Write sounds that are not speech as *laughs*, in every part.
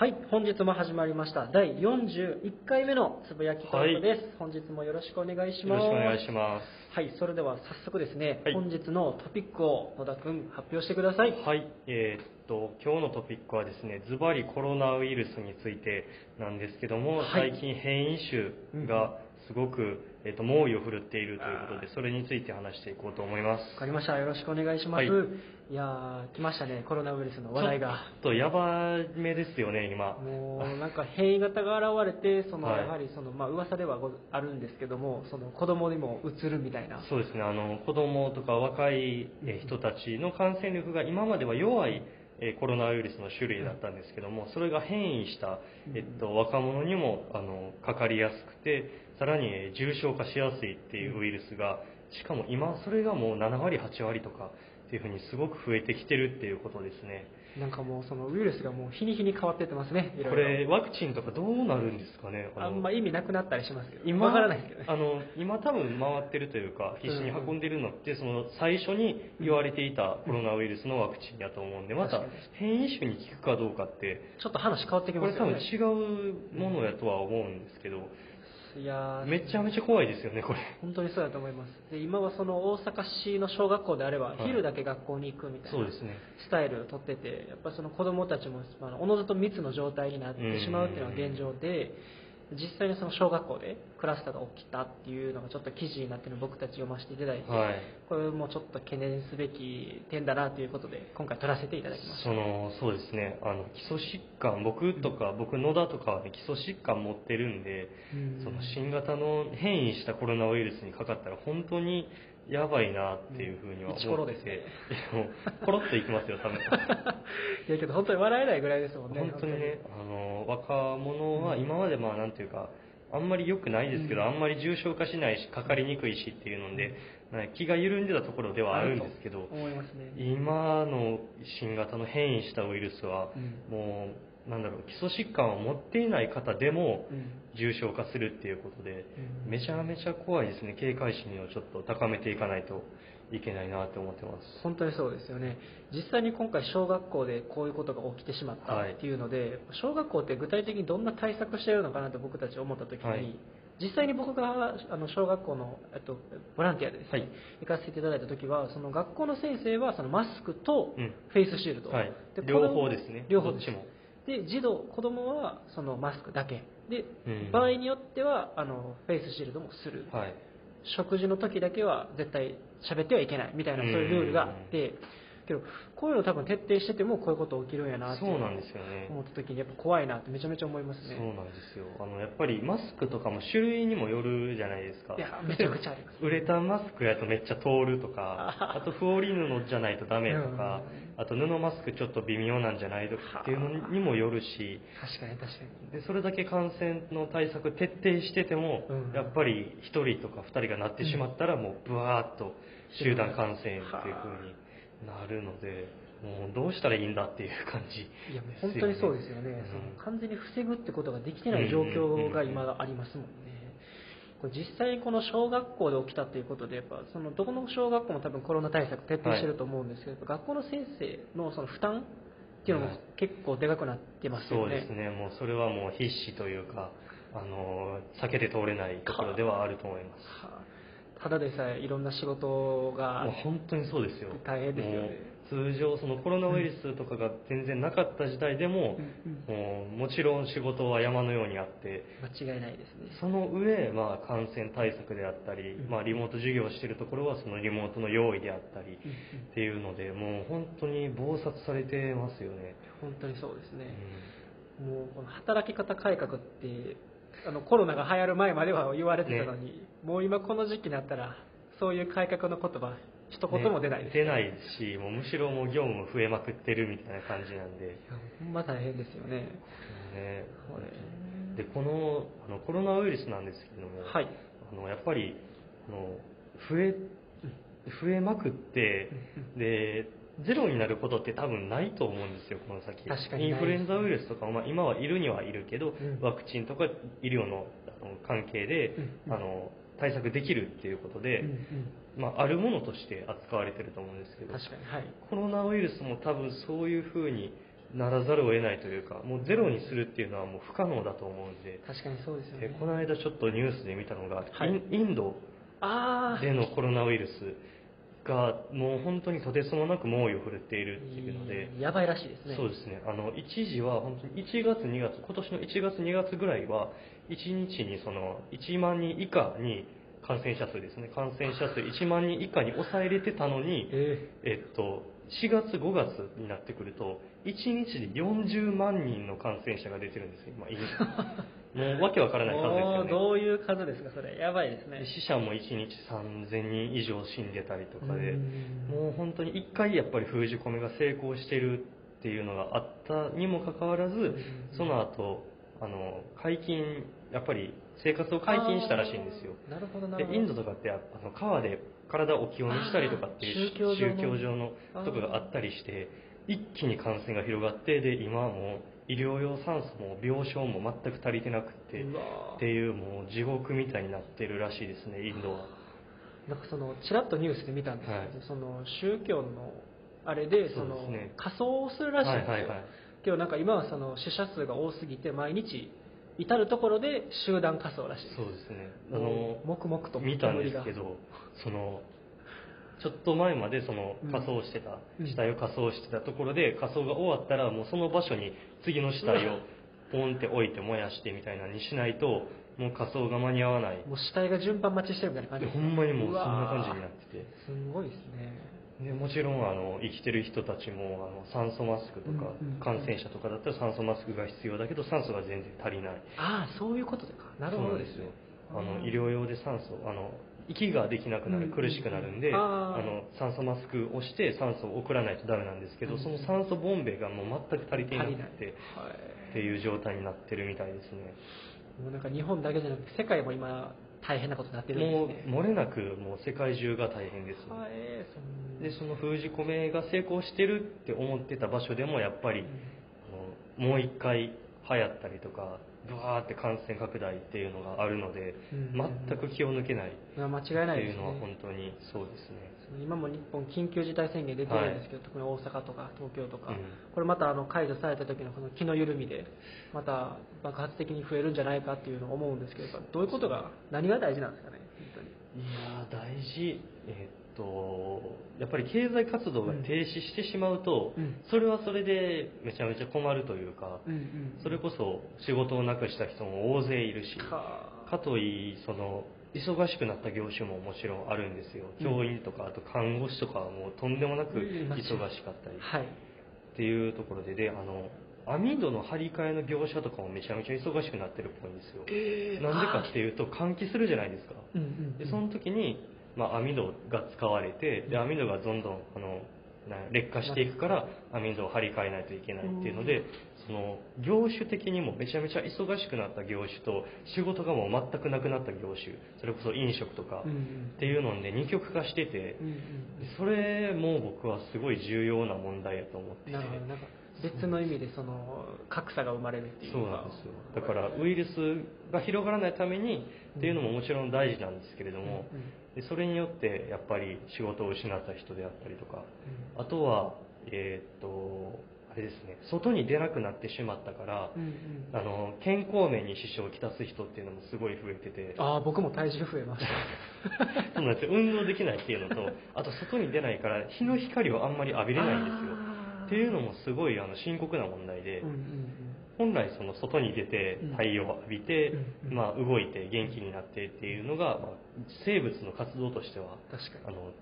はい、本日も始まりました第41回目のつぶやきトークです、本日もよろしくお願いします。よろしくお願いします。はい、それでは早速ですね、はい本日のトピックを野田くん発表してください。はい、えーっと、今日のトピックはですね、ズバリコロナウイルスについてなんですけども、はい最近変異種がすごく、えーっと、猛威を振るっているということで、それについて話していこうと思います。わかりました。よろしくお願いします。はいい、やー、来ましたね、コロナウイルスの話題が。ちょっとやばめですよね、今。もうなんか変異型が現れて、そのはいやはりそのまあ噂ではごあるんですけども、その子供にもうつるみたいな。そうですね、あの子供とか若いえー人たちの感染力が今までは弱いえーコロナウイルスの種類だったんですけども、それが変異した、えっと、若者にもあのかかりやすくて、さらにえー重症化しやすいっていうウイルスが、しかも今、それがもう7割、8割とかっていうふうにすごく増えてきてるっていうことですね。なんかもうそのウイルスがもう日に日に変わってってますね。いろこいろれ、ワクチンとかどうなるんですかね？のあんま意味なくなったりしますけど、今わからないですけどね。あの今多分回ってるというか必死に運んでるのってその最初に言われていたコロナウイルスのワクチンやと思うんでまた変異種に効くかどうかってちょっと話変わってきこれますよね。多分違うものやとは思うんですけどいやー。めちゃめちゃ怖いですよねこれ。本当にそうだと思います。で今はその大阪市の小学校であれば、はい。昼だけ学校に行くみたいなスタイルをとってて、やっぱその子供たちもおのずと密の状態になってしまうっていうのが現状で、実際にその小学校でクラスターが起きたっていうのがちょっと記事になってるのを僕たち読ませていただいて、はい。これもちょっと懸念すべき点だなということで今回取らせていただきました。そのそうですね。あの基礎疾患僕とか僕野田とかは、ね、基礎疾患持ってるんでうん。その新型の変異したコロナウイルスにかかったら本当にやばいなっていうふうには思って。て、うコロッといきますよ多分。*laughs* いやけど本当に笑えないぐらいですもんね。本当にねあの若者は今までまあなんていうかあんまり良くないですけど、うん。あんまり重症化しないしかかりにくいしっていうので、まあ気が緩んでたところではあるんですけどね。今の新型の変異したウイルスは、うん。もうなんだろう基礎疾患を持っていない方でもうん。重症化するっていうことで、うん。めちゃめちゃ怖いですね。警戒心をちょっと高めていかないといけないなって思ってます。本当にそうですよね。実際に今回小学校でこういうことが起きてしまったっていうので、小学校って具体的にどんな対策してるのかなと僕たち思った時に、はい。実際に僕があの小学校の、えっと、ボランティアでですね、はい。行かせていただいた時はその学校の先生はそのマスクとうん。フェイスシールド、はい。で両方ですね。両方ですで児童子供はそのマスクだけ。で、うん。場合によってはあのフェイスシールドもする、はい。食事の時だけは絶対喋ってはいけないみたいなそういうルールがあってけどこういうの多分徹底しててもこういうこと起きるんやなってそうなんですよね。思った時にやっぱ怖いなってめちゃめちゃ思いますそうねなんですよ。あのやっぱりマスクとかも種類にもよるじゃないですか。いやめちゃくちゃあります。ウレタンマスクやとめっちゃ通るとかあ *laughs* あとフオーリ布じゃないとダメとかうん。あと布マスクちょっと微妙なんじゃないとかっていうのにもよるし確かに確かに。でそれだけ感染の対策徹底してても、うん。やっぱり1人とか2人がなってしまったらもうブワーッと集団感染っていう風になるのでもうどうしたらいいんだっていう感じ。いや本当にそうですよね、うん。その完全に防ぐってことができてない状況が今ありますもんね、これ実際にこの小学校で起きたということでやっぱそのどこの小学校も多分コロナ対策徹底してると思うんですけど、やっぱ学校の先生のその負担っていうのもはい。結構でかくなってますそうよね、ですね。もうそれはもう必死というかあの避けて通れないところではあると思います。はあただでさえいろんな仕事が本当にそうですよ。大変ですよね。通常そのコロナウイルスとかが全然なかった時代でも、うんもうもちろん仕事は山のようにあって間違いないですね。その上、まあ、感染対策であったり、うんまあ、リモート授業をしているところはそのリモートの用意であったりっていうのでもう本当に忙殺されてますよね、本当にそうですうね、んもうこの働き方改革ってあのコロナが流行る前までは言われてたのに、もう今この時期になったらそういう改革の言葉一言も出ないです、ね。出ないしもうむしろもう業務も増えまくってるみたいな感じなんで、ほんま大変ですよね。ね。でこのあのコロナウイルスなんですけども、はい。あのやっぱりあの増え増えまくってでゼロになることって多分ないと思うんですよこの先。確かにインフルエンザウイルスとかも、まあ、今はいるにはいるけど、ん。ワクチンとか医療のあの関係で、うん。あの対策できるっていうことで、うんうん。まあ、あるものとして扱われてると思うんですけど確かにはい。コロナウイルスも多分そういうふうにならざるを得ないというかもうゼロにするっていうのはもう不可能だと思うんで確かにそうですよね。でこの間ちょっとニュースで見たのが、はい。インドでのコロナウイルスがもう本当にとてつもなく猛威を振るっているっていうので、やばいらしいですね。そうですね。あの一時は本当に1月2月今年の1月2月ぐらいは1日にその1万人以下に感染者数ですね。感染者数1万人以下に抑えれてたのにえ。えっと4月5月になってくると1日で40万人の感染者が出てるんですよ。今インドもうわけわからない数ですよね。どういう数ですかそれ。やばいですね。で死者も1日3000人以上死んでたりとかでうん。もう本当に1回やっぱり封じ込めが成功してるっていうのがあったにもかかわらずその後あの解禁やっぱり生活を解禁したらしいんですよ。なるほどなるほど。でインドとかってあの川で体を気温にしたりとかっていう宗教上の。とかがあったりして一気に感染が広がってで今はもう医療用酸素も病床も全く足りてなくてっていうもう地獄みたいになってるらしいですねインドは。なんかそのちらっとニュースで見たんですけど、はい。その宗教のあれでそのね。仮装をするらしいんですよ、はいはいはい。けどなんか今はその死者数が多すぎて毎日至る所で集団仮装らしいそうですね。あの黙々と見たんですけどそのちょっと前までそのうん。仮装してた、うん。死体を仮装してたところで仮装が終わったらもうその場所に次の死体を *laughs* ポンって置いて燃やしてみたいなのにしないともう仮装が間に合わない。もう死体が順番待ちしてるみたいな感じでほんまにもうそんな感じになってて。すごいですねでもちろんあの生きてる人たちもあの酸素マスクとか、うんうん感染者とかだったら酸素マスクが必要だけど酸素が全然足りない。ああそういうことでか。なるほどですね。そうなんですよ。あの医療用で酸素あの息ができなくなる、うん苦しくなるんであの酸素マスクをして酸素を送らないとダメなんですけど、うんその酸素ボンベがもう全く足りていなくてはい。っていう状態になってるみたいですね。もうなんか日本だけじゃなくて世界も今大変なことになってるんもうですね。漏れなくもう世界中が大変です、はいそんでその封じ込めが成功してるって思ってた場所でもやっぱり、あのもう一回流行ったりとかブワーって感染拡大っていうのがあるので、うん全く気を抜けない間違いないていうのは本当にそうですね。今も日本緊急事態宣言出てるんですけど、特に大阪とか東京とか、うん。これまたあの解除された時のこの気の緩みでまた爆発的に増えるんじゃないかっていうのを思うんですけどどういうことが何が大事なんですかね本当に。いやー大事。えーっとやっぱり経済活動が停止してしまうと、うん。それはそれでめちゃめちゃ困るというか、うんうんそれこそ仕事をなくした人も大勢いるしか。かといいその忙しくなった業種ももちろんあるんですよ。うん。教員とかあと看護師とかはもうとんでもなくうん。忙しかったりはい。っていうところでであの網戸の張り替えの業者とかもめちゃめちゃ忙しくなってるっぽいんですよ。えなんでかっていうと換気するじゃないですか。うんうん。でその時に、まあ、網戸が使われてで網戸がどんどんあのな劣化していくから網戸を張り替えないといけないっていうのでその業種的にもめちゃめちゃ忙しくなった業種と仕事がもう全くなくなった業種それこそ飲食とかっていうので二極化しててそれも僕はすごい重要な問題やと思ってて。別の意味でその格差が生まれるっていうそうかなんですよ。だからウイルスが広がらないためにっていうのももちろん大事なんですけれどもうんうんでそれによってやっぱり仕事を失った人であったりとかあとはえーっとあれですね外に出なくなってしまったからうんうん。あの健康面に支障をきたす人っていうのもすごい増えてて。ああ僕も体重増えました。*laughs* そうなんですよ。運動できないっていうのとあと外に出ないから日の光をあんまり浴びれないんですよ。っていうのもすごいあの深刻な問題で、うんうん本来その外に出てうん。太陽を浴びて、うん。まあ、動いて元気になってっていうのが、まあ、生物の活動としてはうん確かに。あの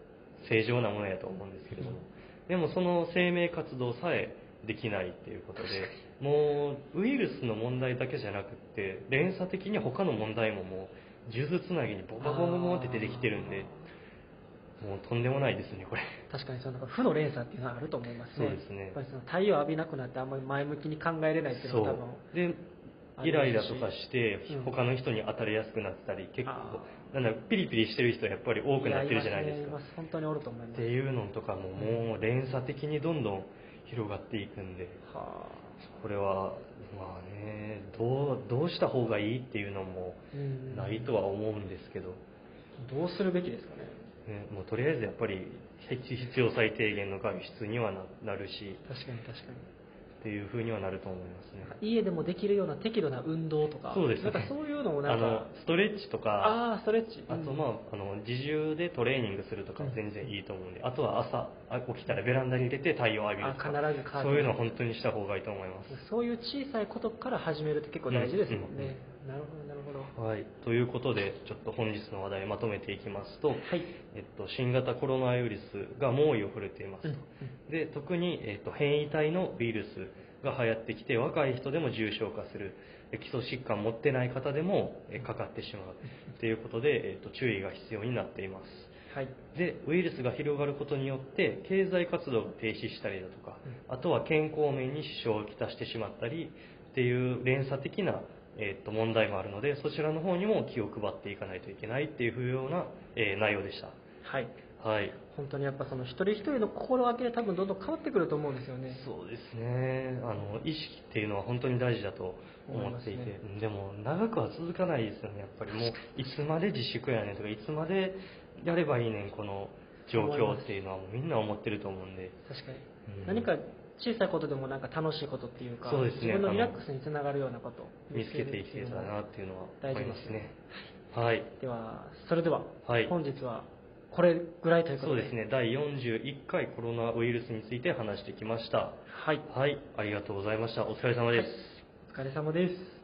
正常なものやと思うんですけれども。でもその生命活動さえできないっていうことでもうウイルスの問題だけじゃなくって連鎖的に他の問題ももう数珠つなぎにボボボボボって出てきてるんでもうとんでもないですねこれ。確かにその負の連鎖っていうのはあると思いますね。そうですね。やっぱりその太陽浴びなくなってあんまり前向きに考えれないっていうのは多分そう。でイライラとかしてうん。他の人に当たりやすくなったり結構あなんだピリピリしてる人やっぱり多くなってるじゃないですか。います本当におると思います。っていうのとかももう連鎖的にどんどん広がっていくんではこれはまあねどうどうした方がいいっていうのもあうん。ないとは思うんですけど、どうするべきですかねね、もうとりあえずやっぱり必必要最低限の外出にはななるし確かに確かにっていうふうにはなると思いますね。家でもできるような適度な運動とか、そうですねなんかそういうのもなあのんか、ストレッチとか、ああ、ストレッチ。あとまあ、あの自重でトレーニングするとかうん全然いいと思うんで、あとは朝あ起きたらベランダに入れて太陽を浴びるとかあ必ずそういうのは本当にした方がいいと思います。そういう小さいことから始めるって結構大事ですもんね。なるほど、なるほど。はい、ということでちょっと本日の話題まとめていきますと、はい。えっと、新型コロナウイルスが猛威を振るっていますと、うんで特に、えっと、変異体のウイルスが流行ってきて若い人でも重症化する。え基礎疾患持ってない方でもえかかってしまう。ということで、えっと、注意が必要になっています。はい。でウイルスが広がることによって経済活動が停止したりだとかあとは健康面に支障をきたしてしまったりっていう連鎖的な、えっと問題もあるのでそちらの方にも気を配っていかないといけないっていうような、えー内容でした。はい。はい。本当にやっぱその一人一人の心がけで多分どんどん変わってくると思うんですよね。そうですね。あの意識っていうのは本当に大事だと思っていて、ね。でも長くは続かないですよね。やっぱりもういつまで自粛やねんとかいつまでやればいいねんこの状況っていうのはもうみんな思ってると思うんで。確かに。うん。何か小さいことでもなんか楽しいことっていうか、そうですね。自分のリラックスにつながるようなことを見つけていけたらなっていうのは思いますね。はい。では、それでは、はい。本日はこれぐらいということで。そうですね。第41回コロナウイルスについて話してきました。はい。はい。ありがとうございました。お疲れ様です、お疲れ様です。